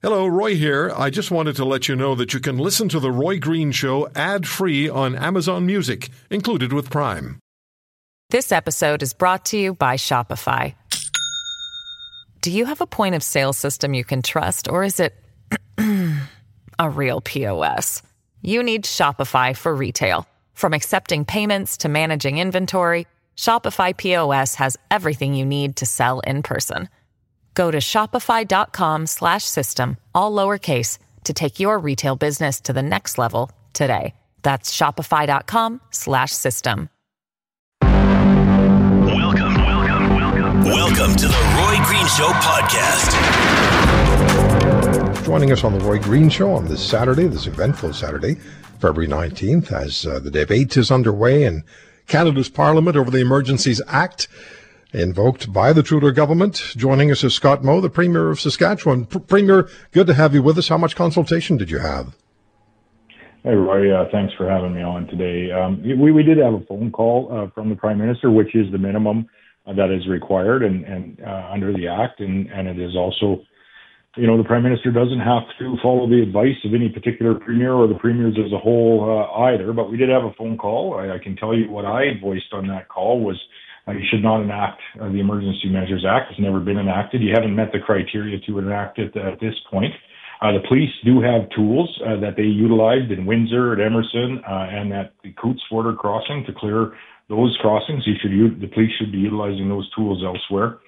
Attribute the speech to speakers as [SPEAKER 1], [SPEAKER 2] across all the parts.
[SPEAKER 1] Hello, Roy here. I just wanted to let you know that you can listen to The Roy Green Show ad free on Amazon Music, included with Prime.
[SPEAKER 2] This episode is brought to you by Shopify. Do you have a point of sale system you can trust, or is it a real POS? You need Shopify for retail. From accepting payments to managing inventory, Shopify POS has everything you need to sell in person. Go to shopify.com slash system, all lowercase, to take your retail business to the next level today. That's shopify.com slash system.
[SPEAKER 3] Welcome, welcome, welcome. Welcome to the Roy Green Show podcast.
[SPEAKER 4] Joining us on the Roy Green Show on this Saturday, this eventful Saturday, February 19th, as uh, the debate is underway in Canada's Parliament over the Emergencies Act invoked by the Trudeau government. Joining us is Scott Moe, the Premier of Saskatchewan. P- Premier, good to have you with us. How much consultation did you have?
[SPEAKER 5] Hey, Roy. Uh, thanks for having me on today. Um, we, we did have a phone call uh, from the Prime Minister, which is the minimum uh, that is required and, and uh, under the Act, and, and it is also, you know, the Prime Minister doesn't have to follow the advice of any particular Premier or the Premiers as a whole uh, either. But we did have a phone call. I, I can tell you what I voiced on that call was you should not enact uh, the Emergency Measures Act. It's never been enacted. You haven't met the criteria to enact it at this point. Uh, the police do have tools uh, that they utilized in Windsor, at Emerson, uh, and at the Coutts border crossing to clear those crossings. You should the police should be utilizing those tools elsewhere.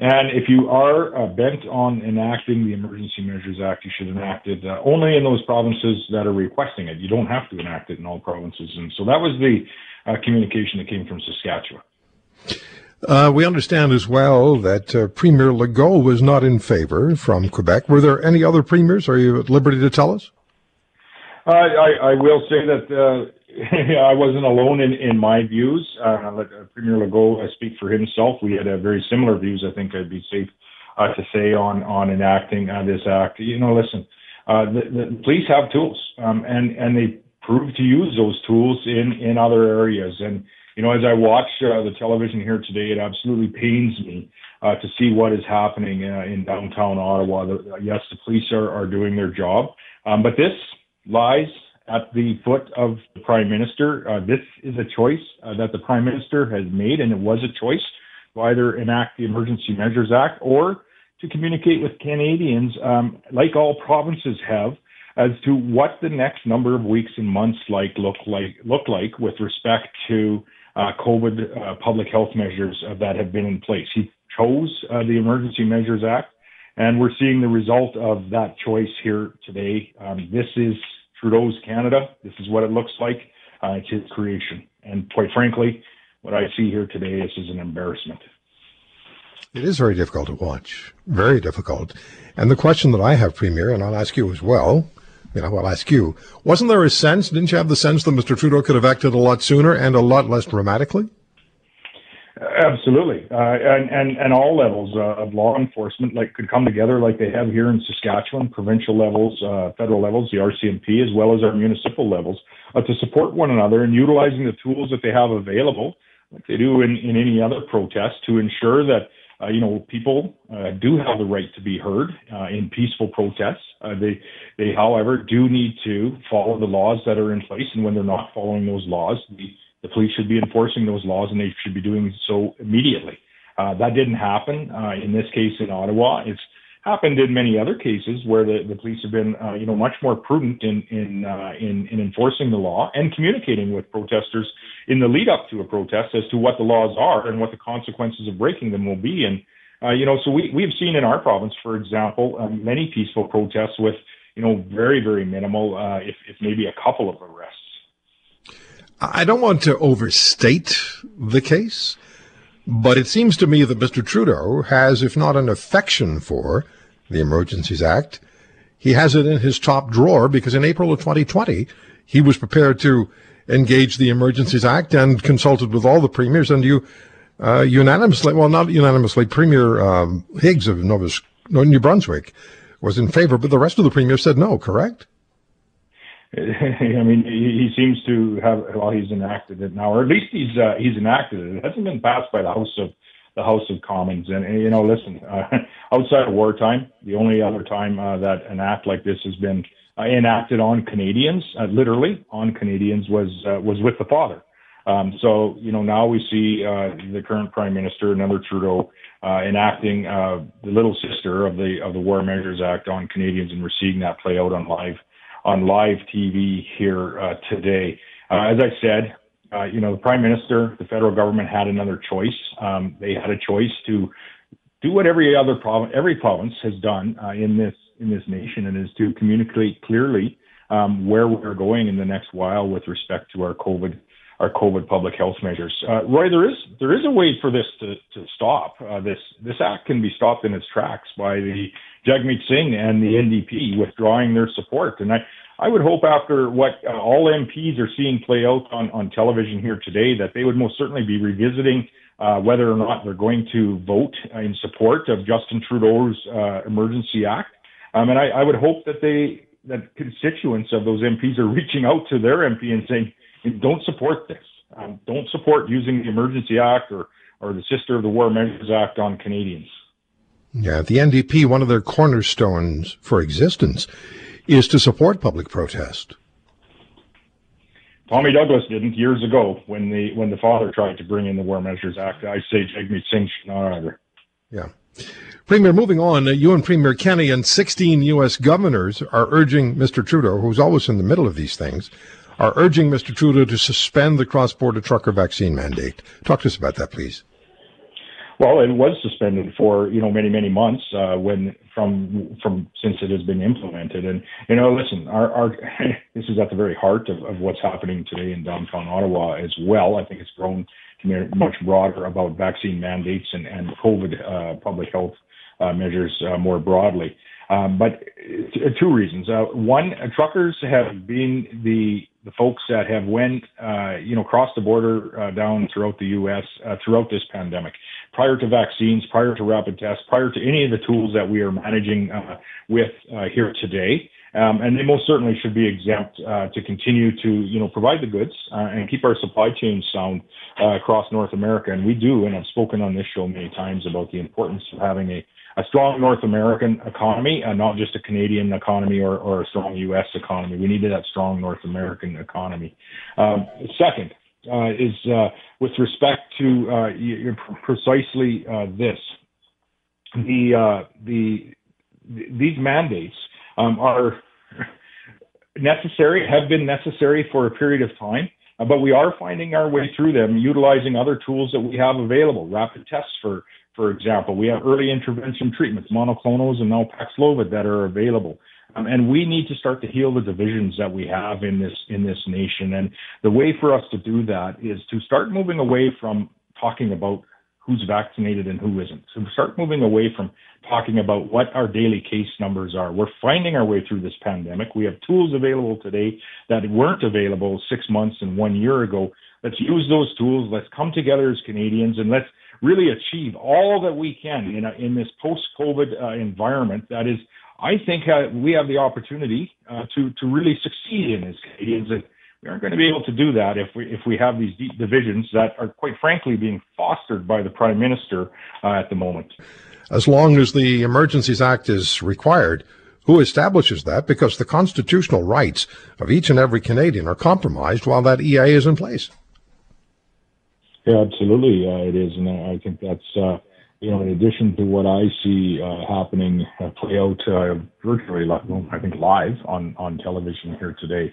[SPEAKER 5] And if you are uh, bent on enacting the Emergency Measures Act, you should enact it uh, only in those provinces that are requesting it. You don't have to enact it in all provinces. And so that was the uh, communication that came from Saskatchewan.
[SPEAKER 4] Uh, we understand as well that uh, Premier Legault was not in favor from Quebec. Were there any other premiers? Are you at liberty to tell us?
[SPEAKER 5] I, I will say that uh, I wasn't alone in, in my views. Uh, let uh, Premier Legault speak for himself. We had very similar views. I think I'd be safe to say on on enacting this act. You know, listen, the, the police have tools, um, and and they prove to use those tools in in other areas. And you know, as I watch uh, the television here today, it absolutely pains me uh, to see what is happening uh, in downtown Ottawa. The, yes, the police are, are doing their job, um, but this lies at the foot of the Prime Minister. Uh, this is a choice uh, that the Prime Minister has made, and it was a choice to either enact the Emergency Measures Act or to communicate with Canadians, um, like all provinces have, as to what the next number of weeks and months like look like look like with respect to uh, COVID uh, public health measures that have been in place. He chose uh, the Emergency Measures Act, and we're seeing the result of that choice here today. Um, this is Trudeau's Canada. This is what it looks like. Uh, it's his creation. And quite frankly, what I see here today this is an embarrassment.
[SPEAKER 4] It is very difficult to watch. Very difficult. And the question that I have, Premier, and I'll ask you as well, you know, I'll ask you, wasn't there a sense, didn't you have the sense that Mr. Trudeau could have acted a lot sooner and a lot less dramatically?
[SPEAKER 5] Absolutely, uh, and, and and all levels uh, of law enforcement like could come together like they have here in Saskatchewan, provincial levels, uh, federal levels, the RCMP, as well as our municipal levels, uh, to support one another and utilizing the tools that they have available, like they do in, in any other protest, to ensure that uh, you know people uh, do have the right to be heard in peaceful protests. they they, however, do need to follow the laws that are in place, and when they're not following those laws, the the police should be enforcing those laws and they should be doing so immediately. Uh, that didn't happen uh, in this case in Ottawa. It's happened in many other cases where the, the police have been, uh, you know, much more prudent in in, uh, in in enforcing the law and communicating with protesters in the lead up to a protest as to what the laws are and what the consequences of breaking them will be. And uh, you know, so we we've seen in our province, for example, um, many peaceful protests with you know very very minimal, uh, if if maybe a couple of arrests.
[SPEAKER 4] I don't want to overstate the case, but it seems to me that Mr. Trudeau has, if not an affection for the Emergencies Act, he has it in his top drawer because in April of 2020, he was prepared to engage the Emergencies Act and consulted with all the premiers and you uh, unanimously, well, not unanimously, Premier um, Higgs of Nova, New Brunswick was in favor, but the rest of the premiers said no, correct?
[SPEAKER 5] I mean, he, seems to have. Well, he's enacted it now, or at least he's uh, he's enacted it. It hasn't been passed by the House of the House of Commons. And, and you know, listen, uh, outside of wartime, the only other time uh, that an act like this has been uh, enacted on Canadians, uh, literally on Canadians, was uh, was with the father. Um, so you know now we see uh, the current Prime Minister, another Trudeau, enacting the little sister of the of the War Measures Act on Canadians, and we're seeing that play out on live on live TV here today. As I said, uh, you know, the prime minister, the federal government had another choice. Um, they had a choice to do what every other province, every province has done uh, in this in this nation, and is to communicate clearly um, where we're going in the next while with respect to our COVID our COVID public health measures. Uh, Roy, there is there is a way for this to to stop. Uh, this this act can be stopped in its tracks by the Jagmeet Singh and the NDP withdrawing their support, and I I would hope after what uh, all MPs are seeing play out on, on television here today that they would most certainly be revisiting uh, whether or not they're going to vote in support of Justin Trudeau's uh, Emergency Act. Um, and I, I, would hope that they that constituents of those MPs are reaching out to their MP and saying, "Don't support this. Um, don't support using the Emergency Act or or the Sister of the War Measures Act on Canadians."
[SPEAKER 4] Yeah, the NDP, one of their cornerstones for existence is to support public protest.
[SPEAKER 5] Tommy Douglas didn't years ago when the when the father tried to bring in the War Measures Act. I say Jagmeet Singh should not either.
[SPEAKER 4] Yeah. Premier, moving on, uh, you and Premier Kenney and 16 U.S. governors are urging Mr. Trudeau, who's always in the middle of these things, are urging Mr. Trudeau to suspend the cross-border trucker vaccine mandate. Talk to us about that, please.
[SPEAKER 5] Well, it was suspended for you know many many months uh, when from from since it has been implemented. And you know, listen, our, our this is at the very heart of, of what's happening today in downtown Ottawa as well. I think it's grown to be much broader about vaccine mandates and and COVID uh, public health uh, measures uh, more broadly. Um, but two reasons. Uh, one, uh, truckers have been the the folks that have went, uh, you know, crossed the border uh, down throughout the U.S. Uh, throughout this pandemic, prior to vaccines, prior to rapid tests, prior to any of the tools that we are managing uh, with uh, here today. Um, and they most certainly should be exempt uh, to continue to, you know, provide the goods and keep our supply chain sound across North America. And we do, and I've spoken on this show many times about the importance of having a a strong North American economy, uh, not just a Canadian economy or, or, a strong U.S. economy. We needed that strong North American economy. Um, second uh, is uh, with respect to uh, precisely uh, this. The uh, the these mandates um, are necessary, have been necessary for a period of time, but we are finding our way through them, utilizing other tools that we have available, rapid tests for for example. We have early intervention treatments, monoclonals and now Paxlovid that are available. Um, and we need to start to heal the divisions that we have in this in this nation. And the way for us to do that is to start moving away from talking about who's vaccinated and who isn't. So start moving away from talking about what our daily case numbers are. We're finding our way through this pandemic. We have tools available today that weren't available six months and one year ago. Let's use those tools. Let's come together as Canadians and let's really achieve all that we can in, a, in this post-COVID uh, environment that is, I think uh, we have the opportunity uh, to, to really succeed in as Canadians. And we aren't going to be able to do that if we, if we have these deep divisions that are quite frankly being fostered by the Prime Minister uh, at the moment.
[SPEAKER 4] As long as the Emergencies Act is required, who establishes that? Because the constitutional rights of each and every Canadian are compromised while that EA is in place.
[SPEAKER 5] Yeah, absolutely, uh, it is, and I think that's uh, you know, in addition to what I see uh, happening uh, play out uh, virtually, I think live on on television here today.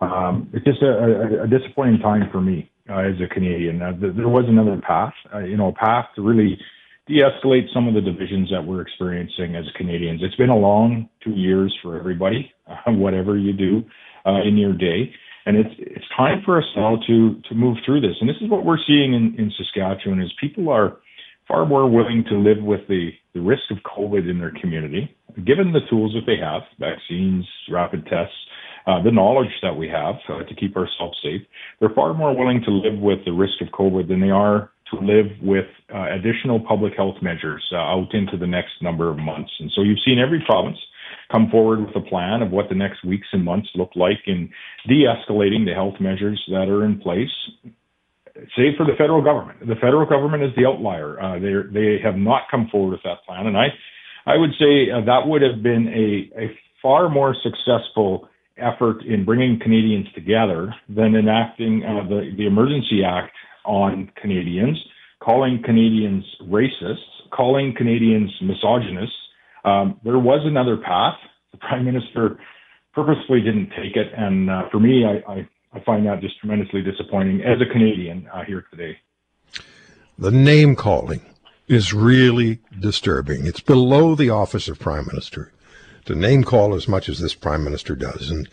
[SPEAKER 5] Um, it's just a, a, a, disappointing time for me uh, as a Canadian. there was another path, you know, a path to really de-escalate some of the divisions that we're experiencing as Canadians. It's been a long two years for everybody, whatever you do in your day and it's it's time for us now to to move through this. And this is what we're seeing in, in Saskatchewan is people are far more willing to live with the, the risk of COVID in their community, given the tools that they have, vaccines, rapid tests, uh, the knowledge that we have uh, to keep ourselves safe. They're far more willing to live with the risk of COVID than they are to live with uh, additional public health measures uh, out into the next number of months. And so you've seen every province come forward with a plan of what the next weeks and months look like in de-escalating the health measures that are in place. Save for the federal government. The federal government is the outlier. Uh, they they have not come forward with that plan, and I I would say uh, that would have been a, a far more successful effort in bringing Canadians together than enacting uh, the the Emergency Act on Canadians, calling Canadians racists, calling Canadians misogynists. Um, there was another path. The Prime Minister purposefully didn't take it, and uh, for me, I, I I find that just tremendously disappointing as a Canadian uh, here today.
[SPEAKER 4] The name calling is really disturbing. It's below the office of Prime Minister to name call as much as this Prime Minister does. And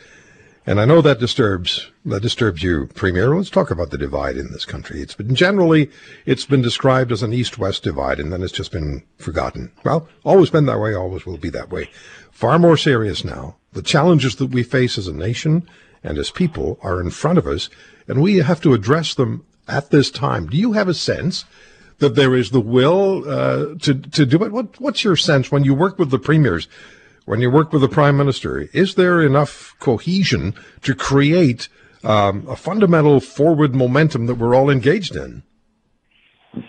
[SPEAKER 4] and I know that disturbs that disturbs you, Premier. Let's talk about the divide in this country. It's been generally it's been described as an east-west divide, and then it's just been forgotten. Well, always been that way, always will be that way. Far more serious now. The challenges that we face as a nation and as people are in front of us, and we have to address them at this time. Do you have a sense that there is the will uh, to to do it? What what's your sense when you work with the premiers, when you work with the prime minister? Is there enough cohesion to create um, a fundamental forward momentum that we're all engaged in?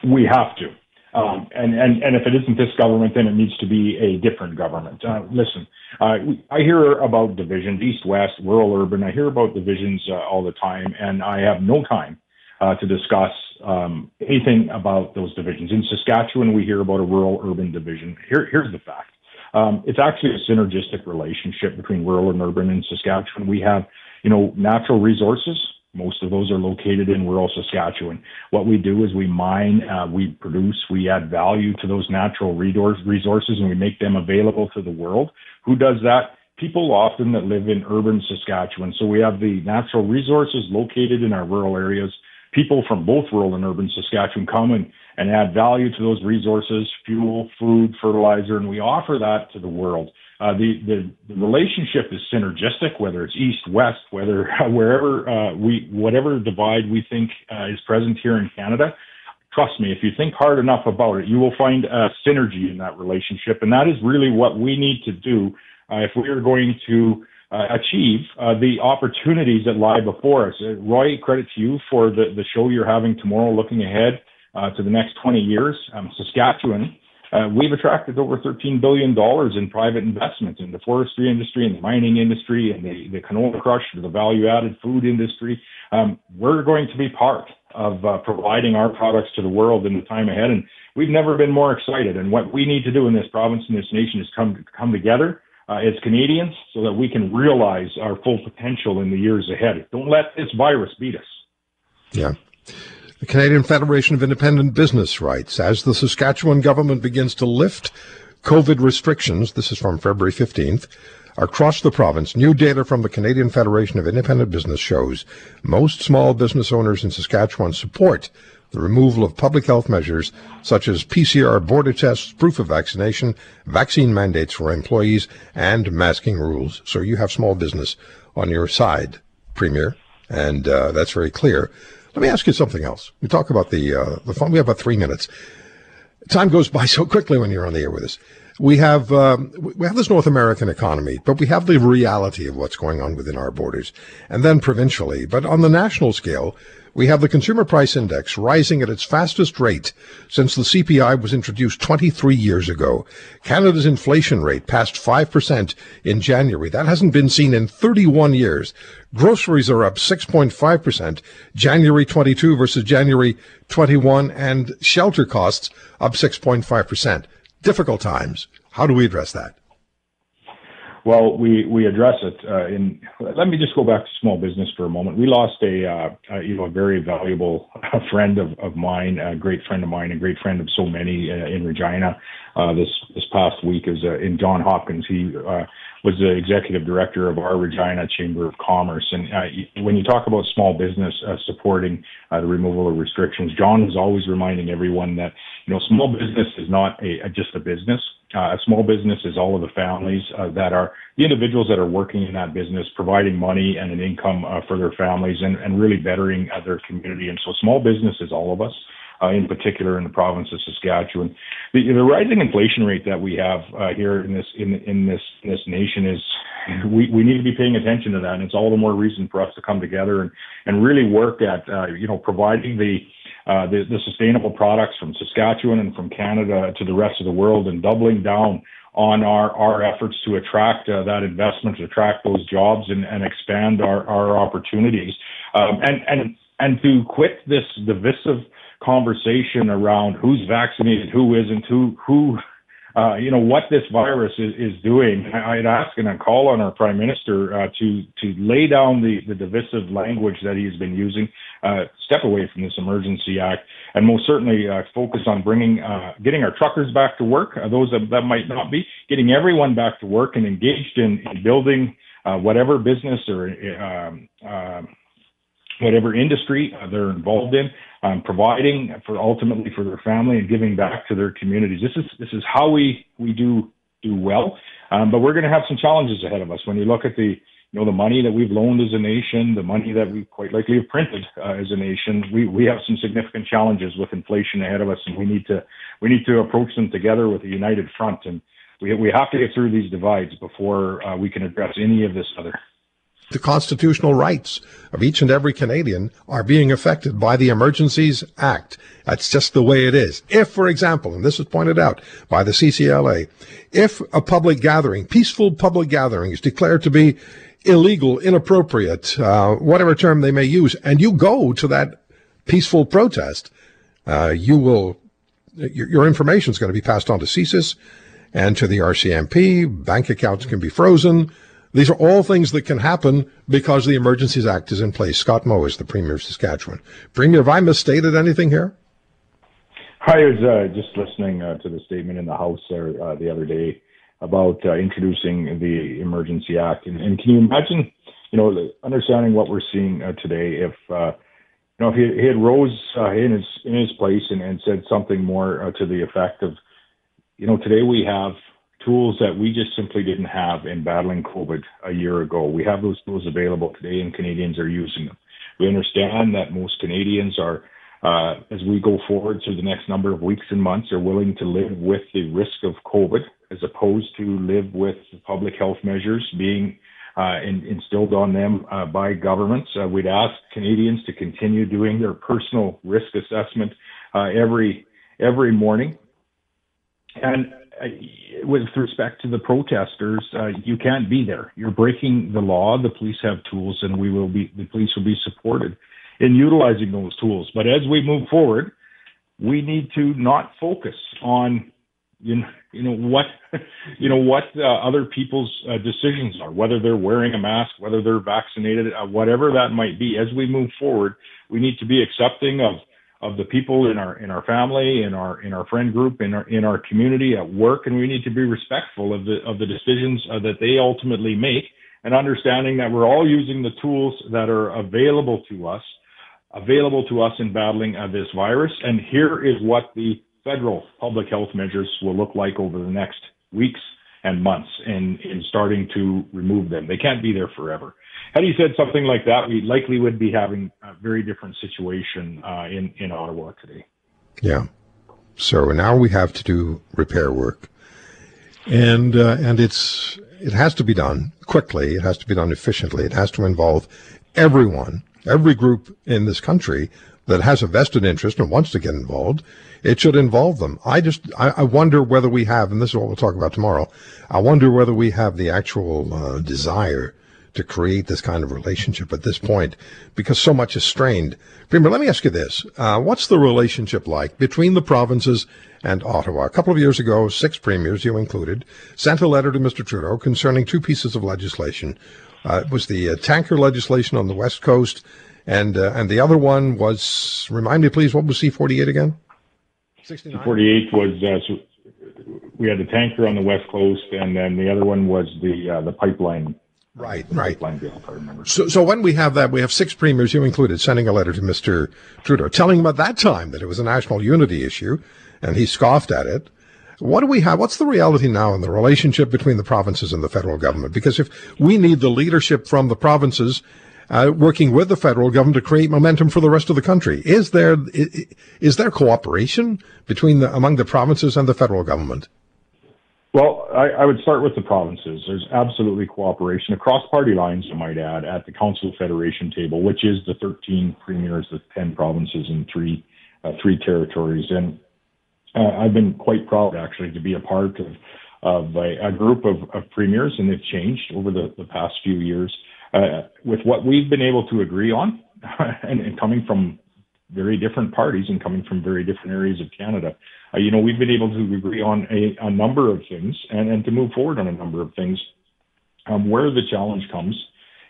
[SPEAKER 5] We have to. Um, and, and, and if it isn't this government, then it needs to be a different government. Uh, listen, uh, I hear about divisions, east, west, rural, urban. I hear about divisions uh, all the time, and I have no time uh, to discuss um, anything about those divisions. In Saskatchewan, we hear about a rural urban division. Here, here's the fact. Um, it's actually a synergistic relationship between rural and urban in Saskatchewan. We have, you know, natural resources most of those are located in rural Saskatchewan. What we do is we mine, uh, we produce, we add value to those natural resources, and we make them available to the world. Who does that? People often that live in urban Saskatchewan. So we have the natural resources located in our rural areas. People from both rural and urban Saskatchewan come and, and add value to those resources, fuel, food, fertilizer, and we offer that to the world. Uh, the, the, the relationship is synergistic, whether it's east, west, whether wherever uh, we, whatever divide we think uh, is present here in Canada. Trust me, if you think hard enough about it, you will find a synergy in that relationship, and that is really what we need to do uh, if we are going to achieve uh, the opportunities that lie before us. Roy, credit to you for the, the show you're having tomorrow, looking ahead to the next 20 years. Um, Saskatchewan uh, we've attracted over $13 billion in private investment in the forestry industry and the mining industry and the, the canola crush, the value added food industry. Um, we're going to be part of uh, providing our products to the world in the time ahead. And we've never been more excited. And what we need to do in this province and this nation is come, come together uh, Uh, as Canadians so that we can realize our full potential in the years ahead. Don't let this virus beat us.
[SPEAKER 4] Yeah. The Canadian Federation of Independent Business writes As the Saskatchewan government begins to lift COVID restrictions, this is from February 15th, across the province, new data from the Canadian Federation of Independent Business shows most small business owners in Saskatchewan support the removal of public health measures such as PCR border tests, proof of vaccination, vaccine mandates for employees, and masking rules. So you have small business on your side, Premier, and uh, that's very clear. Let me ask you something else. We talk about the uh, the fun. We have about three minutes. Time goes by so quickly when you're on the air with us. We have um, we have this North American economy, but we have the reality of what's going on within our borders, and then provincially. But on the national scale, we have the Consumer Price Index rising at its fastest rate since the CPI was introduced 23 years ago. Canada's inflation rate passed 5% in January. That hasn't been seen in 31 years. Groceries are up 6.5%, January 22 versus January 21, and shelter costs up 6.5%. Difficult times. How do we address that?
[SPEAKER 5] Well, we we address it uh, in. Let me just go back to small business for a moment. We lost a, uh, a you know a very valuable friend of, of mine, a great friend of mine, a great friend of so many uh, in Regina. Uh, this this past week is uh, in John Hopkins. He uh, was the executive director of our Regina Chamber of Commerce. And uh, when you talk about small business uh, supporting uh, the removal of restrictions, John was always reminding everyone that you know small business is not a, a just a business. Uh, a small business is all of the families uh, that are the individuals that are working in that business, providing money and an income uh, for their families and, and really bettering uh, their community. And so small business is all of us. Uh, in particular, in the province of Saskatchewan, the, the rising inflation rate that we have uh, here in this in, in this in this nation is we, we need to be paying attention to that. And it's all the more reason for us to come together and, and really work at, uh, you know, providing the, uh, the, the sustainable products from Saskatchewan and from Canada to the rest of the world and doubling down on our, our efforts to attract uh, that investment, to attract those jobs and, and expand our, our opportunities. Um, and, and, and to quit this divisive conversation around who's vaccinated, who isn't, who, who, uh, you know, what this virus is, is doing. I'd ask and I call on our prime minister uh, to to lay down the, the divisive language that he's been using, uh, step away from this emergency act, and most certainly uh, focus on bringing, uh, getting our truckers back to work. Uh, those that, that might not be getting everyone back to work and engaged in, in building whatever business or um, whatever industry they're involved in um, providing for ultimately for their family and giving back to their communities. This is this is how we we do do well. Um, but we're going to have some challenges ahead of us when you look at the you know the money that we've loaned as a nation, the money that we quite likely have printed uh, as a nation. We we have some significant challenges with inflation ahead of us, and we need to we need to approach them together with a united front. And we we have to get through these divides before uh, we can address any of this other
[SPEAKER 4] the constitutional rights of each and every Canadian are being affected by the Emergencies Act. That's just the way it is. If, for example, and this is pointed out by the CCLA, if a public gathering, peaceful public gathering is declared to be illegal, inappropriate, uh, whatever term they may use, and you go to that peaceful protest, uh, you will, your, your information is going to be passed on to CSIS and to the RCMP. Bank accounts can be frozen. These are all things that can happen because the Emergencies Act is in place. Scott Moe is the Premier of Saskatchewan. Premier, have I misstated anything here?
[SPEAKER 5] Hi, I was uh, just listening uh, to the statement in the House uh, the other day about uh, introducing the Emergency Act, and, and, can you imagine, you know, understanding what we're seeing uh, today if. Uh, you know, if he, he had rose in his in his place and, and said something more to the effect of, you know, today we have tools that we just simply didn't have in battling COVID a year ago. We have those tools available today, and Canadians are using them. We understand that most Canadians are, uh, as we go forward through the next number of weeks and months, are willing to live with the risk of COVID as opposed to live with public health measures being uh, in, instilled on them uh, by governments. Uh, we'd ask Canadians to continue doing their personal risk assessment uh, every every morning. And with respect to the protesters, uh, you can't be there. You're breaking the law. The police have tools, and we will be. The police will be supported in utilizing those tools. But as we move forward, we need to not focus on you know, you know what you know what uh, other people's uh, decisions are, whether they're wearing a mask, whether they're vaccinated, uh, whatever that might be. As we move forward, we need to be accepting of of the people in our in our family, in our in our friend group, in our in our community at work, and we need to be respectful of the of the decisions uh, that they ultimately make, and understanding that we're all using the tools that are available to us, available to us in battling uh, this virus. And here is what the federal public health measures will look like over the next weeks and months in, in starting to remove them. They can't be there forever had he said something like that, we likely would be having a very different situation uh, in in Ottawa today.
[SPEAKER 4] Yeah. So now we have to do repair work, and uh, and it's it has to be done quickly. It has to be done efficiently. It has to involve everyone, every group in this country that has a vested interest and wants to get involved. It should involve them. I just I, I wonder whether we have, and this is what we'll talk about tomorrow. I wonder whether we have the actual uh, desire to create this kind of relationship at this point because so much is strained. Premier, let me ask you this. Uh, what's the relationship like between the provinces and Ottawa? A couple of years ago, six premiers, you included, sent a letter to Mr. Trudeau concerning two pieces of legislation. Uh, it was the uh, tanker legislation on the West Coast, and uh, and the other one was, remind me please, what was C-48 again?
[SPEAKER 5] 69? C-48 was, uh, we had the tanker on the West Coast, and then the other one was the uh, the pipeline
[SPEAKER 4] Right, right. So, so when we have that, we have six premiers, you included, sending a letter to Mr. Trudeau, telling him at that time that it was a national unity issue, and he scoffed at it. What do we have? What's the reality now in the relationship between the provinces and the federal government? Because if we need the leadership from the provinces uh, working with the federal government to create momentum for the rest of the country, is there is there cooperation between the among the provinces and the federal government?
[SPEAKER 5] Well, I, I, would start with the provinces. There's absolutely cooperation across party lines, I might add, at the Council Federation table, which is the 13 premiers, the 10 provinces, and three uh, three territories. And uh, I've been quite proud, actually, to be a part of of a, a group of, of, premiers, and they've changed over the, the past few years uh, with what we've been able to agree on, and, and coming from very different parties and coming from very different areas of Canada. Uh, you know, we've been able to agree on a, a number of things and, and to move forward on a number of things. Um, where the challenge comes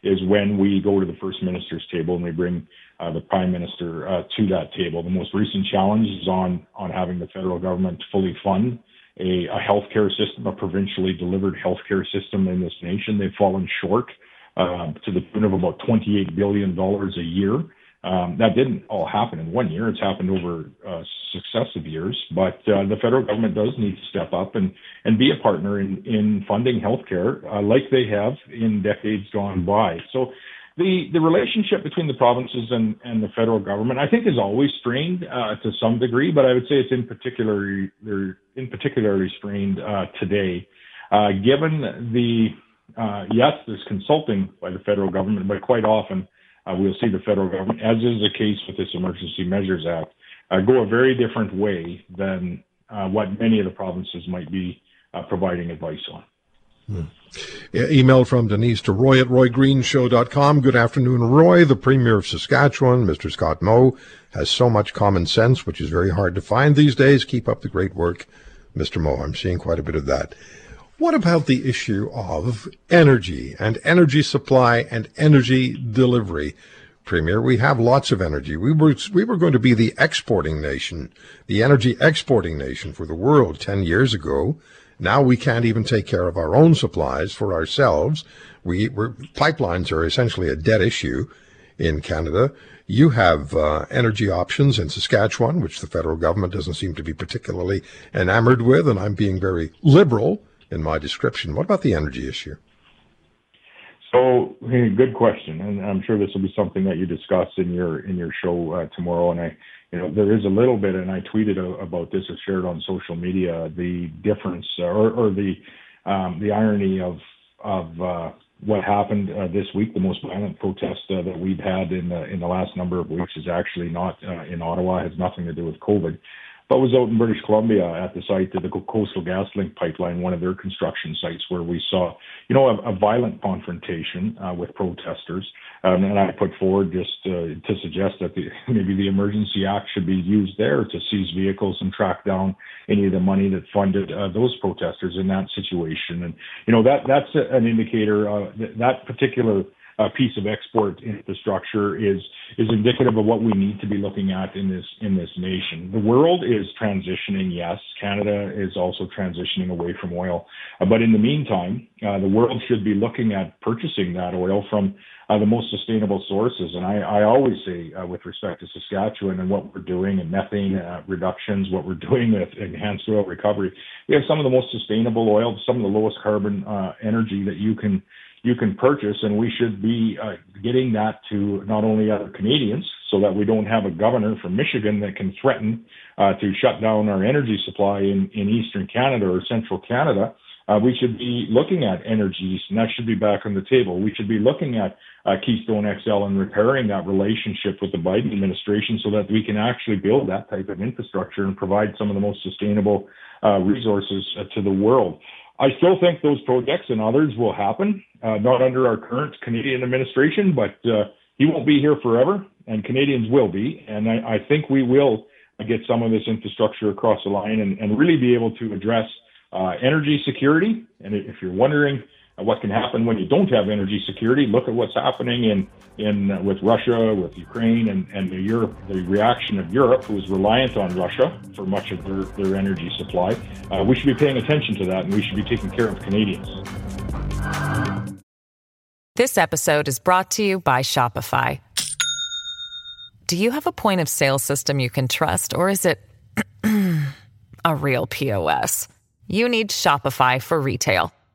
[SPEAKER 5] is when we go to the first minister's table and we bring uh, the prime minister uh, to that table. The most recent challenge is on on having the federal government fully fund a, a healthcare system, a provincially delivered healthcare system in this nation. They've fallen short uh, to the tune of about 28 billion dollars a year. Um, that didn't all happen in one year. It's happened over uh, successive years. But uh, the federal government does need to step up and, and be a partner in, in funding healthcare uh, like they have in decades gone by. So the, the relationship between the provinces and, and the federal government, I think, is always strained uh, to some degree, but I would say it's in particular they're in particularly strained uh, today, uh, given the yes, there's consulting by the federal government, but quite often uh, we'll see the federal government, as is the case with this Emergency Measures Act, uh, go a very different way than uh, what many of the provinces might be uh, providing advice on.
[SPEAKER 4] Hmm. email from Denise to Roy at roygreenshow.com. Good afternoon, Roy. The Premier of Saskatchewan, Mr. Scott Moe, has so much common sense, which is very hard to find these days. Keep up the great work, Mr. Moe. I'm seeing quite a bit of that. What about the issue of energy and energy supply and energy delivery? Premier, we have lots of energy. We were, we were going to be the exporting nation, the energy exporting nation for the world 10 years ago. Now we can't even take care of our own supplies for ourselves. We, pipelines are essentially a dead issue in Canada. You have uh, energy options in Saskatchewan, which the federal government doesn't seem to be particularly enamored with, and I'm being very liberal in my description. What about the energy issue?
[SPEAKER 5] So, hey, good question, and I'm sure this will be something that you discuss in your in your show uh, tomorrow. And I, you know, there is a little bit, and I tweeted a, about this or shared on social media the difference uh, or, or the um, the irony of of uh, what happened uh, this week. The most violent protest uh, that we've had in the in the last number of weeks is actually not uh, in Ottawa. It has nothing to do with COVID but was out in British Columbia at the site of the Coastal GasLink pipeline, one of their construction sites, where we saw, you know, a, a violent confrontation uh, with protesters. Um, and I put forward just uh, to suggest that the, maybe the Emergency Act should be used there to seize vehicles and track down any of the money that funded uh, those protesters in that situation. And you know that that's an indicator. Uh, that, that particular uh, piece of export infrastructure is is indicative of what we need to be looking at in this in this nation. The world is transitioning. Yes, Canada is also transitioning away from oil, uh, but in the meantime, uh, the world should be looking at purchasing that oil from uh, the most sustainable sources. And I, I always say, uh, with respect to Saskatchewan and what we're doing in methane uh, reductions, what we're doing with enhanced oil recovery, we have some of the most sustainable oil, some of the lowest carbon uh, energy that you can you can purchase, and we should be uh, getting that to not only other Canadians, so that we don't have a governor from Michigan that can threaten uh, to shut down our energy supply in, in eastern Canada or central Canada. Uh, we should be looking at Energy East, and that should be back on the table. We should be looking at uh, Keystone XL and repairing that relationship with the Biden administration so that we can actually build that type of infrastructure and provide some of the most sustainable uh, resources uh, to the world. I still think those projects and others will happen, uh, not under our current Canadian administration, but uh, he won't be here forever, and Canadians will be. And I, I think we will get some of this infrastructure across the line and, and really be able to address uh, energy security. And if you're wondering, what can happen when you don't have energy security. Look at what's happening in in uh, with Russia, with Ukraine, and and the Europe, the reaction of Europe, who is reliant on Russia for much of their their energy supply. Uh, we should be paying attention to that, and we should be taking care of Canadians.
[SPEAKER 2] This episode is brought to you by Shopify. Do you have a point of sale system you can trust, or is it a real POS? You need Shopify for retail.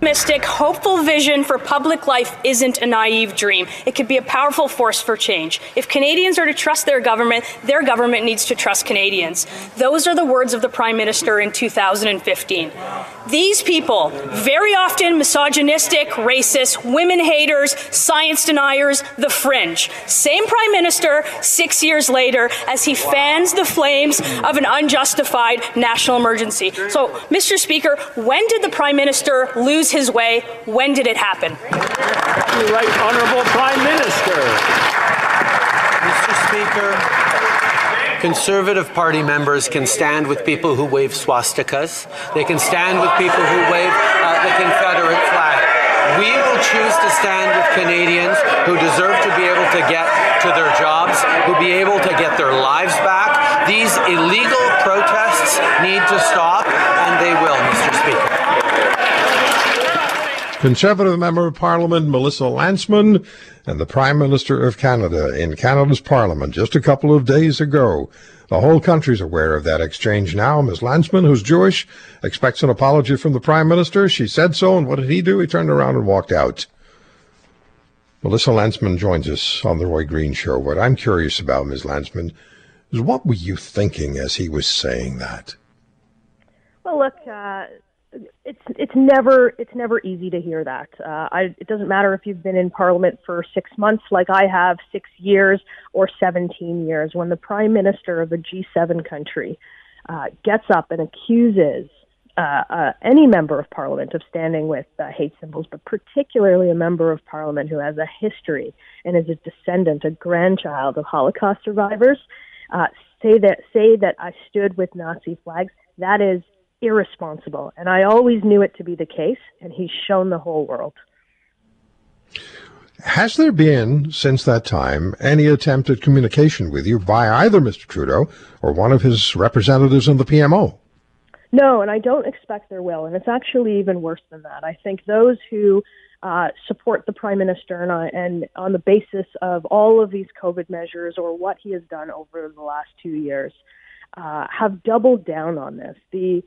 [SPEAKER 6] Optimistic, hopeful vision for public life isn't a naive dream. It could be a powerful force for change. If Canadians are to trust their government, their government needs to trust Canadians. Those are the words of the Prime Minister in 2015. These people, very often misogynistic, racist, women haters, science deniers, the fringe. Same Prime Minister six years later as he fans the flames of an unjustified national emergency. So, Mr. Speaker, when did the Prime Minister lose his way? When did it happen?
[SPEAKER 7] Right, Honourable Prime Minister.
[SPEAKER 8] Mr. Speaker, Conservative Party members can stand with people who wave swastikas. They can stand with people who wave uh, the Confederate flag. We will choose to stand with Canadians who deserve to be able to get to their jobs, who be able to get their lives back. These illegal protests need to stop, and they will, Mr. Speaker.
[SPEAKER 4] Conservative Member of Parliament Melissa Lantsman and the Prime Minister of Canada in Canada's Parliament just a couple of days ago. The whole country's aware of that exchange now. Ms. Lantsman, who's Jewish, expects an apology from the Prime Minister. She said so, and what did he do? He turned around and walked out. Melissa Lantsman joins us on the Roy Green Show. What I'm curious about, Ms. Lantsman, is what were you thinking as he was saying that?
[SPEAKER 9] Well, look, uh, it's it's never it's never easy to hear that. Uh, I, it doesn't matter if you've been in Parliament for six months, like I have, six years or seventeen years. When the Prime Minister of a G7 country uh, gets up and accuses uh, uh, any member of Parliament of standing with uh, hate symbols, but particularly a member of Parliament who has a history and is a descendant, a grandchild of Holocaust survivors, uh, say that say that I stood with Nazi flags. That is irresponsible. And I always knew it to be the case, and he's shown the whole world.
[SPEAKER 4] Has there been, since that time, any attempt at communication with you by either Mr. Trudeau or one of his representatives in the PMO?
[SPEAKER 9] No, and I don't expect there will. And it's actually even worse than that. I think those who uh, support the Prime Minister and, uh, and on the basis of all of these COVID measures or what he has done over the last two years uh, have doubled down on this. The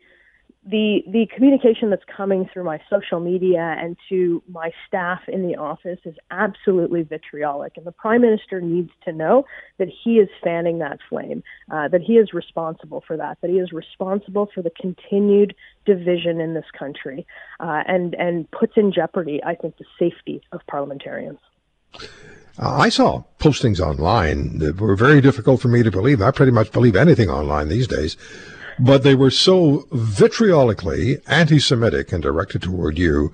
[SPEAKER 9] the the communication that's coming through my social media and to my staff in the office is absolutely vitriolic, and the prime minister needs to know that he is fanning that flame, uh, that he is responsible for that, that he is responsible for the continued division in this country, uh, and and puts in jeopardy, I think, the safety of parliamentarians.
[SPEAKER 4] Uh, I saw postings online that were very difficult for me to believe. I pretty much believe anything online these days but they were so vitriolically anti-Semitic and directed toward you.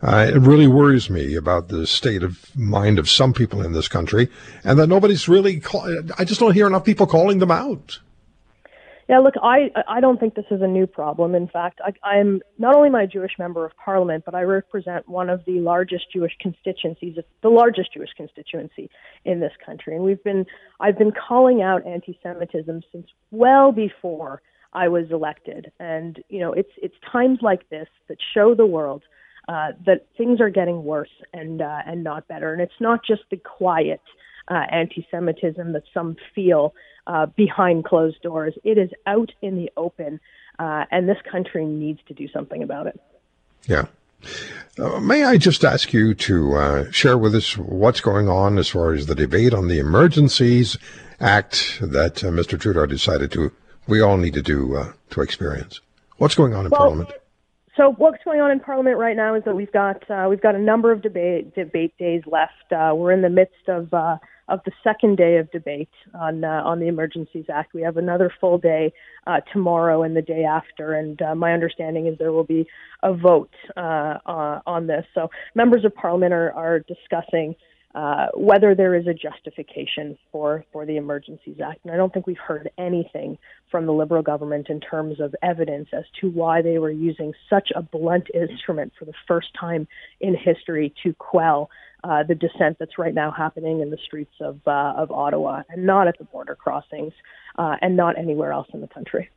[SPEAKER 4] Uh, it really worries me about the state of mind of some people in this country, and that nobody's really. Call- I just don't hear enough people calling them out.
[SPEAKER 9] Yeah, look, I I don't think this is a new problem. In fact, I, I'm not only my Jewish member of parliament, but I represent one of the largest Jewish constituencies, the largest Jewish constituency in this country, and we've been I've been calling out anti-Semitism since well before I was elected. And you know, it's it's times like this that show the world uh, that things are getting worse and uh, and not better. And it's not just the quiet uh, anti-Semitism that some feel uh, behind closed doors. It is out in the open, uh, and this country needs to do something about it.
[SPEAKER 4] Yeah. Uh, may I just ask you to uh, share with us what's going on as far as the debate on the Emergencies Act that uh, Mr. Trudeau decided to we all need to do uh, to experience. What's going on in well, Parliament?
[SPEAKER 9] So what's going on in Parliament right now is that we've got uh, we've got a number of debate debate days left. Uh, we're in the midst of uh, of the second day of debate on uh, on the Emergencies Act. We have another full day uh, tomorrow and the day after, and uh, my understanding is there will be a vote uh, uh, on this. So members of Parliament are, are discussing uh, whether there is a justification for, for the Emergencies Act. And I don't think we've heard anything from the Liberal government in terms of evidence as to why they were using such a blunt instrument for the first time in history to quell uh, the dissent that's right now happening in the streets of, uh, of Ottawa and not at the border crossings uh, and not anywhere else in the country.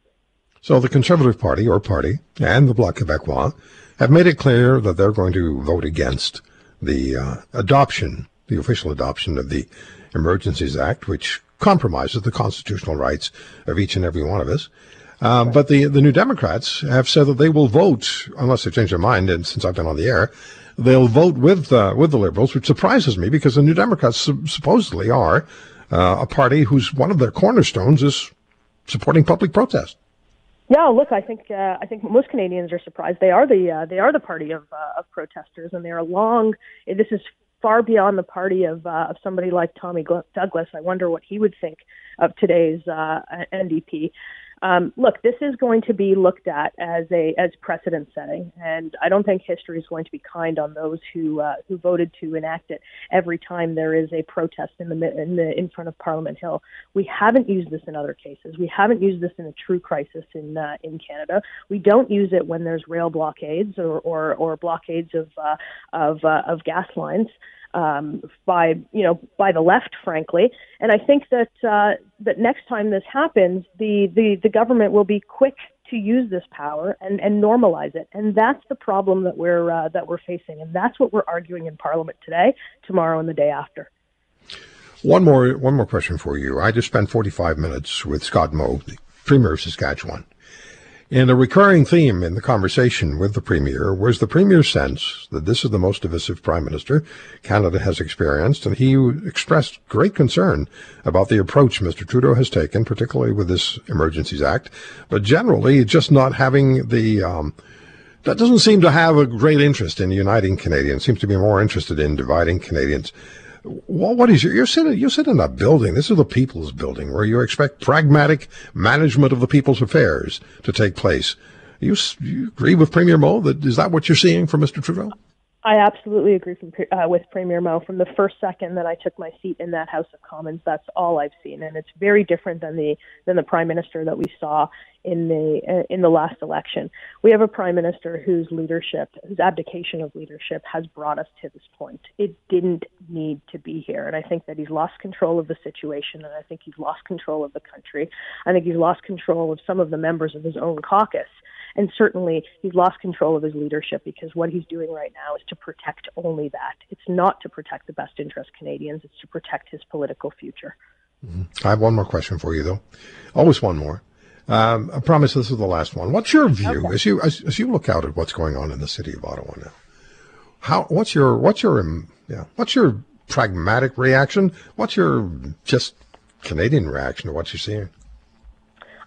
[SPEAKER 4] So the Conservative Party or party and the Bloc Québécois have made it clear that they're going to vote against the uh, adoption the official adoption of the Emergencies Act, which compromises the constitutional rights of each and every one of us. Um, but the the New Democrats have said that they will vote unless they change their mind. And since I've been on the air, they'll vote with uh, with the Liberals, which surprises me because the New Democrats su- supposedly are uh, a party whose one of their cornerstones is supporting public protest.
[SPEAKER 9] Yeah, look, I think uh, I think most Canadians are surprised. They are the uh, they are the party of uh, of protesters, and they are long. This is far beyond the party of uh, of somebody like Tommy Douglas. I wonder what he would think of today's uh, NDP. Um, look, this is going to be looked at as a as precedent setting, and I don't think history is going to be kind on those who uh, who voted to enact it every time there is a protest in the in the in front of Parliament Hill. We haven't used this in other cases. We haven't used this in a true crisis in uh, in Canada. We don't use it when there's rail blockades or or, or blockades of uh, of uh, of gas lines um, by you know by the left, frankly. And I think that uh, that next time this happens, the, the the government will be quick to use this power and, and normalize it. And that's the problem that we're uh, that we're facing, and that's what we're arguing in Parliament today, tomorrow, and the day after.
[SPEAKER 4] One more one more question for you. I just spent 45 minutes with Scott Moe, the Premier of Saskatchewan. And a recurring theme in the conversation with the Premier was the Premier's sense that this is the most divisive Prime Minister Canada has experienced, and he expressed great concern about the approach Mr. Trudeau has taken, particularly with this Emergencies Act, but generally just not having the, um, that doesn't seem to have a great interest in uniting Canadians, seems to be more interested in dividing Canadians. What is your, you're sitting, you sit in a building. This is the people's building where you expect pragmatic management of the people's affairs to take place. You, you agree with Premier Moe that is that what you're seeing from Mr. Trudeau?
[SPEAKER 9] I absolutely agree from, uh, with Premier Moe. From the first second that I took my seat in that House of Commons, that's all I've seen, and it's very different than the than the Prime Minister that we saw in the uh, in the last election. We have a Prime Minister whose leadership, whose abdication of leadership, has brought us to this point. It didn't need to be here, and I think that he's lost control of the situation, and I think he's lost control of the country. I think he's lost control of some of the members of his own caucus. And certainly he's lost control of his leadership because what he's doing right now is to protect only that. It's not to protect the best interest Canadians, it's to protect his political future.
[SPEAKER 4] Mm-hmm. I have one more question for you, though. Always one more. Um, I promise this is the last one. What's your view okay. as you as, as, you look out at what's going on in the city of Ottawa now? How what's your what's your um, yeah what's your pragmatic reaction? What's your just Canadian reaction to what you're seeing?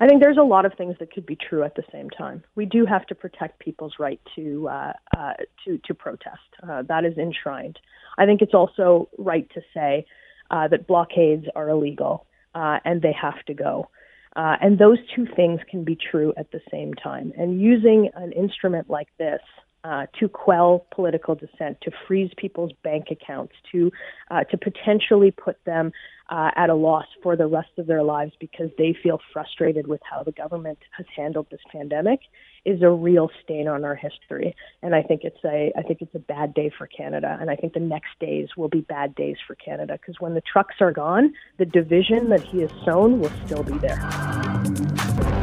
[SPEAKER 9] I think there's a lot of things that could be true at the same time. We do have to protect people's right to uh, uh, to to protest. Uh, that is enshrined. I think it's also right to say uh, that blockades are illegal uh, and they have to go. Uh, and those two things can be true at the same time. And using an instrument like this uh, to quell political dissent, to freeze people's bank accounts, to uh, to potentially put them uh, at a loss for the rest of their lives because they feel frustrated with how the government has handled this pandemic is a real stain on our history. And I think it's a I think it's a bad day for Canada. And I think the next days will be bad days for Canada because when the trucks are gone, the division that he has sown will still be there.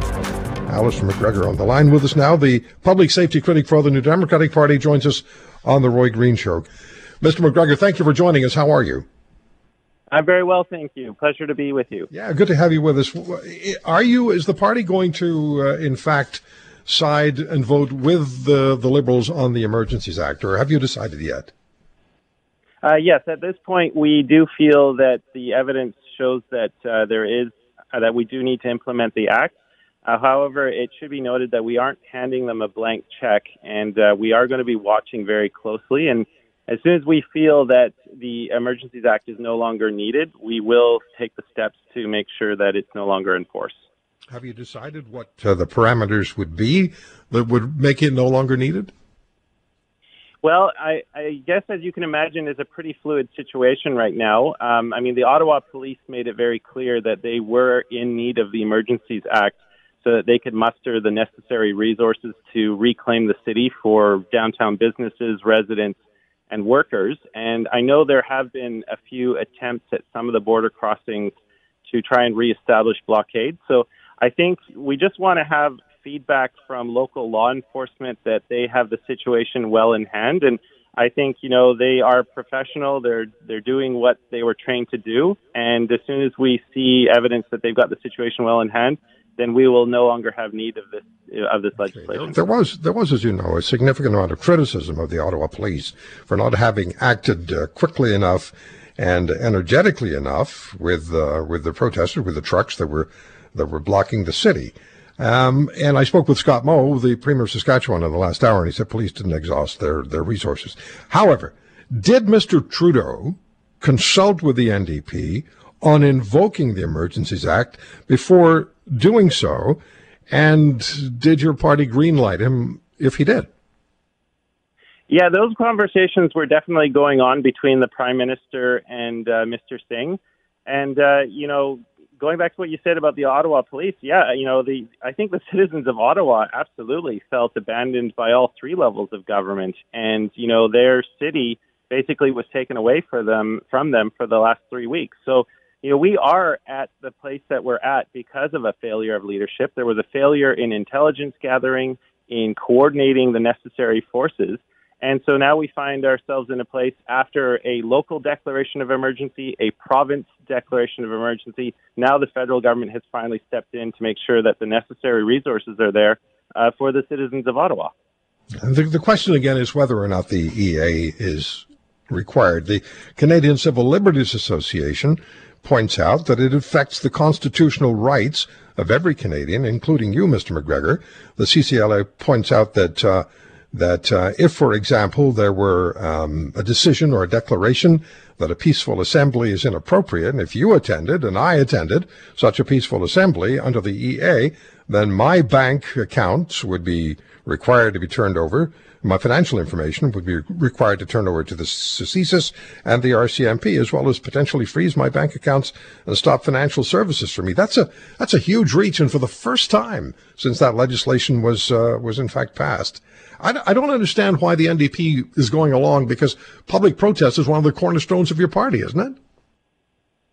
[SPEAKER 4] Alistair MacGregor on the line with us now. The public safety critic for the New Democratic Party joins us on the Roy Green Show. Mr. MacGregor, thank you for joining us. How are you?
[SPEAKER 10] I'm very well, thank you. Pleasure to be with you.
[SPEAKER 4] Yeah, good to have you with us. Are you, is the party going to, uh, in fact, side and vote with the, the Liberals on the Emergencies Act, or have you decided yet?
[SPEAKER 10] Uh, yes, at this point, we do feel that the evidence shows that uh, there is uh, that we do need to implement the act. Uh, however, it should be noted that we aren't handing them a blank check, and uh, we are going to be watching very closely. And as soon as we feel that the Emergencies Act is no longer needed, we will take the steps to make sure that it's no longer in force.
[SPEAKER 4] Have you decided what uh, the parameters would be that would make it no longer needed?
[SPEAKER 10] Well, I, I guess as you can imagine, it's a pretty fluid situation right now. Um, I mean, the Ottawa police made it very clear that they were in need of the Emergencies Act so that they could muster the necessary resources to reclaim the city for downtown businesses, residents, and workers. And I know there have been a few attempts at some of the border crossings to try and reestablish blockades. So I think we just want to have feedback from local law enforcement that they have the situation well in hand. And I think you know they are professional. They're they're doing what they were trained to do, and as soon as we see evidence that they've got the situation well in hand, then we will no longer have need of this of this legislation.
[SPEAKER 4] There was there was, as you know, a significant amount of criticism of the Ottawa Police for not having acted uh, quickly enough and energetically enough with uh, with the protesters, with the trucks that were that were blocking the city. Um, and I spoke with Scott Moe, the Premier of Saskatchewan, in the last hour, and he said police didn't exhaust their, their resources. However, did Mr. Trudeau consult with the NDP on invoking the Emergencies Act before doing so? And did your party greenlight him if he did?
[SPEAKER 10] Yeah, those conversations were definitely going on between the Prime Minister and uh, Mr. Singh. And, uh, you know, going back to what you said about the Ottawa police, yeah, you know, the I think the citizens of Ottawa absolutely felt abandoned by all three levels of government, and you know, their city basically was taken away for them from them for the last three weeks. So, you know, we are at the place that we're at because of a failure of leadership. There was a failure in intelligence gathering, in coordinating the necessary forces. And so now we find ourselves in a place after a local declaration of emergency, a province declaration of emergency. Now the federal government has finally stepped in to make sure that the necessary resources are there uh, for the citizens of Ottawa.
[SPEAKER 4] The, the question again is whether or not the EA is required. The Canadian Civil Liberties Association points out that it affects the constitutional rights of every Canadian, including you, Mr. MacGregor. The CCLA points out that uh, that uh, if, for example, there were um, a decision or a declaration that a peaceful assembly is inappropriate, and if you attended and I attended such a peaceful assembly under the EA, then my bank accounts would be required to be turned over. My financial information would be required to turn over to the CSIS and the RCMP, as well as potentially freeze my bank accounts and stop financial services for me. That's a that's a huge reach, and for the first time since that legislation was uh, was in fact passed, I, I don't understand why the NDP is going along because public protest is one of the cornerstones of your party, isn't it?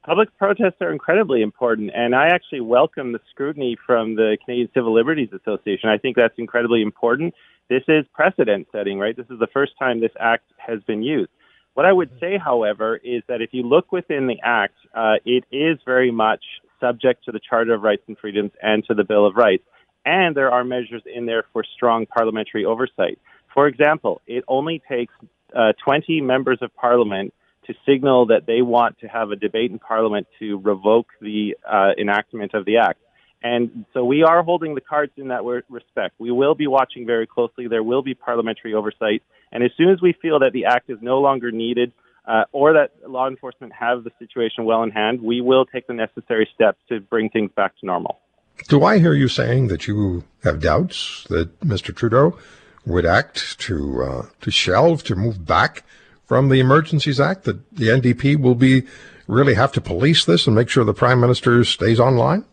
[SPEAKER 10] Public protests are incredibly important, and I actually welcome the scrutiny from the Canadian Civil Liberties Association. I think that's incredibly important. This is precedent setting, right? This is the first time this act has been used. What I would say, however, is that if you look within the act, uh, it is very much subject to the Charter of Rights and Freedoms and to the Bill of Rights and there are measures in there for strong parliamentary oversight. For example, it only takes uh, 20 members of parliament to signal that they want to have a debate in parliament to revoke the uh, enactment of the act. And so we are holding the cards in that respect. We will be watching very closely. There will be parliamentary oversight. And as soon as we feel that the act is no longer needed uh, or that law enforcement have the situation well in hand, we will take the necessary steps to bring things back to normal.
[SPEAKER 4] Do I hear you saying that you have doubts that Mr. Trudeau would act to uh, to shelve to move back from the Emergencies Act? That the NDP will be really have to police this and make sure the Prime Minister stays online?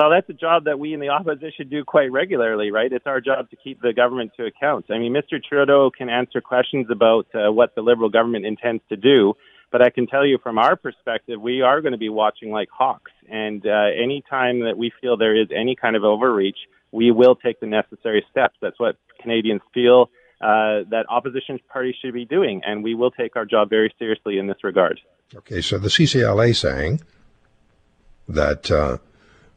[SPEAKER 10] Well, that's a job that we in the opposition do quite regularly, right? It's our job to keep the government to account. I mean, Mr. Trudeau can answer questions about uh, what the Liberal government intends to do, but I can tell you from our perspective, we are going to be watching like hawks. And uh, anytime that we feel there is any kind of overreach, we will take the necessary steps. That's what Canadians feel uh, that opposition parties should be doing, and we will take our job very seriously in this regard.
[SPEAKER 4] Okay, so the CCLA saying that uh,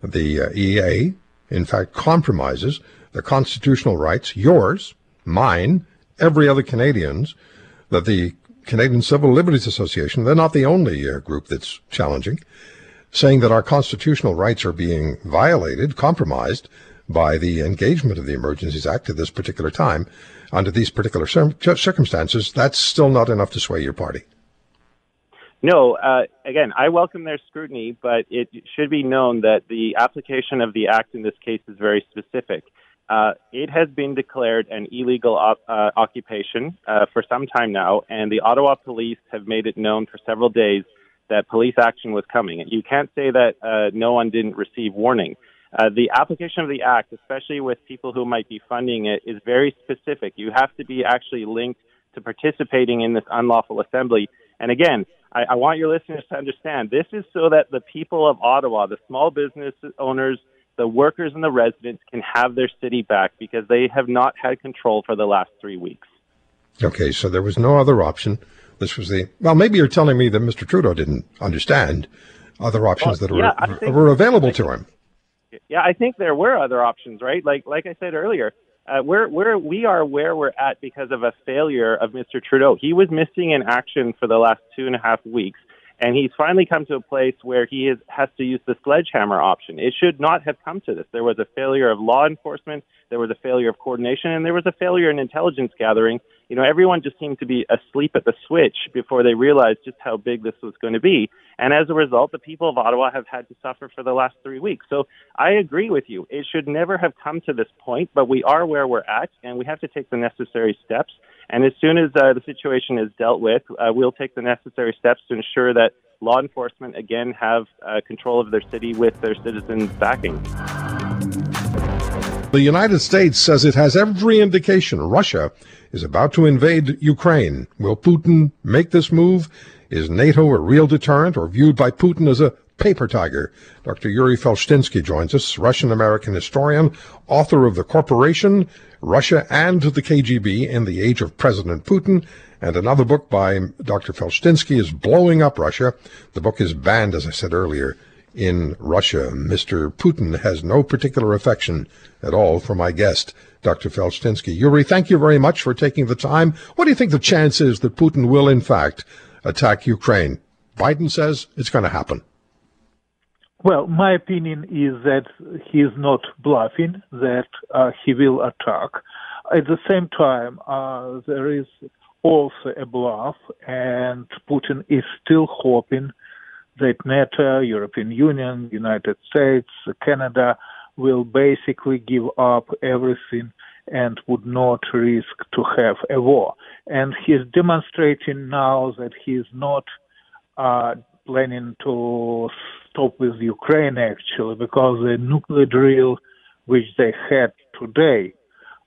[SPEAKER 4] the uh, EA, in fact, compromises the constitutional rights, yours, mine, every other Canadian's, that the Canadian Civil Liberties Association, they're not the only uh, group that's challenging, saying that our constitutional rights are being violated, compromised by the engagement of the Emergencies Act at this particular time, under these particular circumstances. That's still not enough to sway your party.
[SPEAKER 10] No, uh, again, I welcome their scrutiny, but it should be known that the application of the act in this case is very specific. Uh, it has been declared an illegal op- uh, occupation uh, for some time now, and the Ottawa police have made it known for several days that police action was coming. You can't say that uh, no one didn't receive warning. Uh, the application of the act, especially with people who might be funding it, is very specific. You have to be actually linked to participating in this unlawful assembly. And again, I, I want your listeners to understand this is so that the people of Ottawa, the small business owners, the workers and the residents can have their city back because they have not had control for the last three weeks.
[SPEAKER 4] Okay, so there was no other option. This was the well. Maybe you're telling me that Mr. Trudeau didn't understand other options
[SPEAKER 10] Well,
[SPEAKER 4] that
[SPEAKER 10] yeah,
[SPEAKER 4] were
[SPEAKER 10] think-
[SPEAKER 4] were available to him.
[SPEAKER 10] Yeah, I think there were other options, right? Like like I said earlier, uh, we're we're we are where we're at because of a failure of Mr. Trudeau. He was missing in action for the last two and a half weeks, and he's finally come to a place where he is, has to use the sledgehammer option. It should not have come to this. There was a failure of law enforcement, there was a failure of coordination, and there was a failure in intelligence gathering. You know, everyone just seemed to be asleep at the switch before they realized just how big this was going to be. And as a result, the people of Ottawa have had to suffer for the last three weeks. So I agree with you. It should never have come to this point, but we are where we're at, and we have to take the necessary steps. And as soon as uh, the situation is dealt with, uh, we'll take the necessary steps to ensure that law enforcement again have uh, control of their city with their citizens' backing.
[SPEAKER 4] The United States says it has every indication Russia is about to invade Ukraine. Will Putin make this move? Is NATO a real deterrent or viewed by Putin as a paper tiger? Dr. Yuri Felshtinsky joins us, Russian American historian, author of The Corporation, Russia and the KGB in the Age of President Putin, and another book by Dr. Felshtinsky is Blowing Up Russia. The book is banned, as I said earlier, in Russia. Mr. Putin has no particular affection at all for my guest, Dr. Felshtinsky. Yuri, thank you very much for taking the time. What do you think the chance is that Putin will, in fact, attack Ukraine? Biden says it's going to happen.
[SPEAKER 11] Well, my opinion is that he is not bluffing, that uh, he will attack. At the same time, uh, there is also a bluff, and Putin is still hoping that NATO, European Union, United States, Canada will basically give up everything and would not risk to have a war. And he's demonstrating now that he is not uh, planning to stop with Ukraine actually, because the nuclear drill which they had today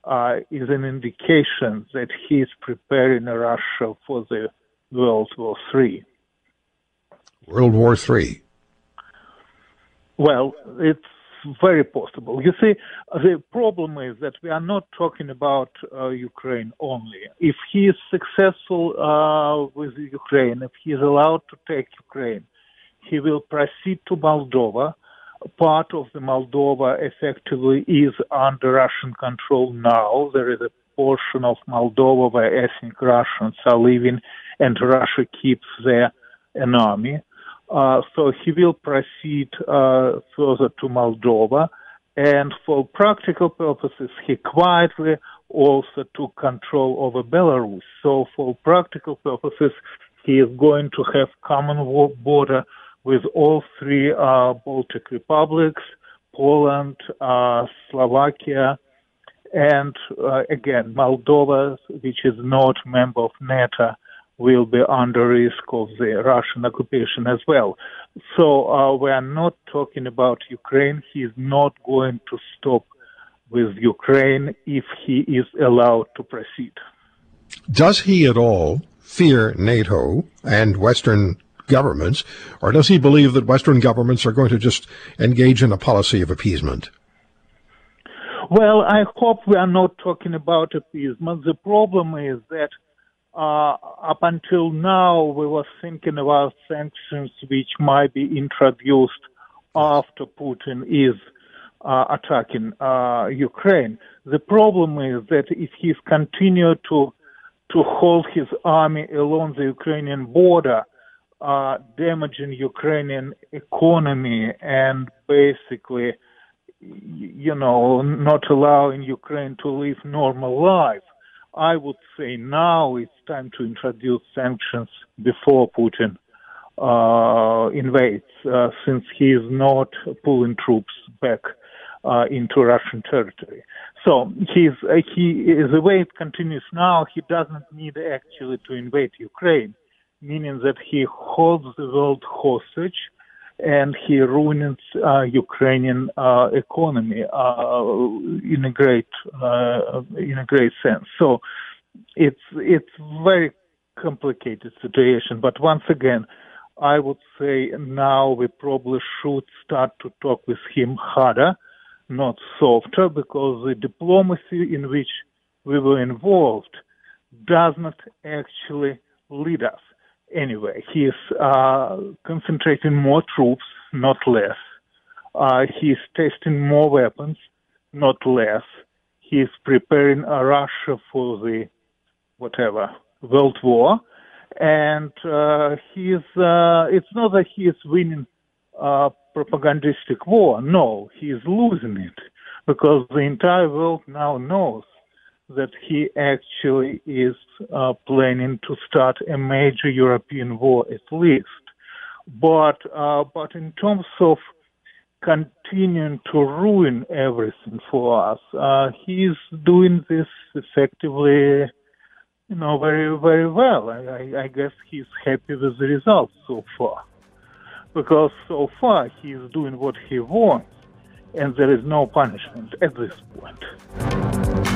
[SPEAKER 11] uh, is an indication that he is preparing Russia for the World War III.
[SPEAKER 4] World War III.
[SPEAKER 11] Well, it's very possible. You see, the problem is that we are not talking about uh, Ukraine only. If he is successful uh, with Ukraine, if he is allowed to take Ukraine, he will proceed to Moldova. Part of the Moldova effectively is under Russian control now. There is a portion of Moldova where ethnic Russians are living, and Russia keeps there an army. Uh, so he will proceed uh, further to Moldova, and for practical purposes, he quietly also took control over Belarus. So for practical purposes, he is going to have common border with all three uh, Baltic republics, Poland, uh, Slovakia, and uh, again Moldova, which is not a member of NATO will be under risk of the Russian occupation as well. So uh, we are not talking about Ukraine. He is not going to stop with Ukraine if he is allowed to proceed.
[SPEAKER 4] Does he at all fear NATO and Western governments, or does he believe that Western governments are going to just engage in a policy of appeasement?
[SPEAKER 11] Well, I hope we are not talking about appeasement. The problem is that uh, up until now, we were thinking about sanctions which might be introduced after Putin is uh, attacking uh, Ukraine. The problem is that if he's continued to to hold his army along the Ukrainian border, uh, damaging Ukrainian economy and basically, you know, not allowing Ukraine to live normal life. I would say now it's time to introduce sanctions before Putin uh, invades, uh, since he is not pulling troops back uh, into Russian territory. So he's, uh, he, the way it continues now, he doesn't need actually to invade Ukraine, meaning that he holds the world hostage and he ruins uh, Ukrainian uh, economy uh, in a great uh, in a great sense. So it's it's very complicated situation. But once again, I would say now we probably should start to talk with him harder, not softer, because the diplomacy in which we were involved does not actually lead us anywhere. He uh, concentrating more troops, not less. Uh, is testing more weapons, not less. He is preparing Russia for the whatever world war, and uh, is. Uh, it's not that he is winning a propagandistic war. No, he is losing it because the entire world now knows that he actually is uh, planning to start a major European war at least. But uh, but in terms of continuing to ruin everything for us, uh, he's doing this effectively, you know, very very well. I, I, guess he's happy with the results so far, because so far he's doing what he wants, and there is no punishment at this point.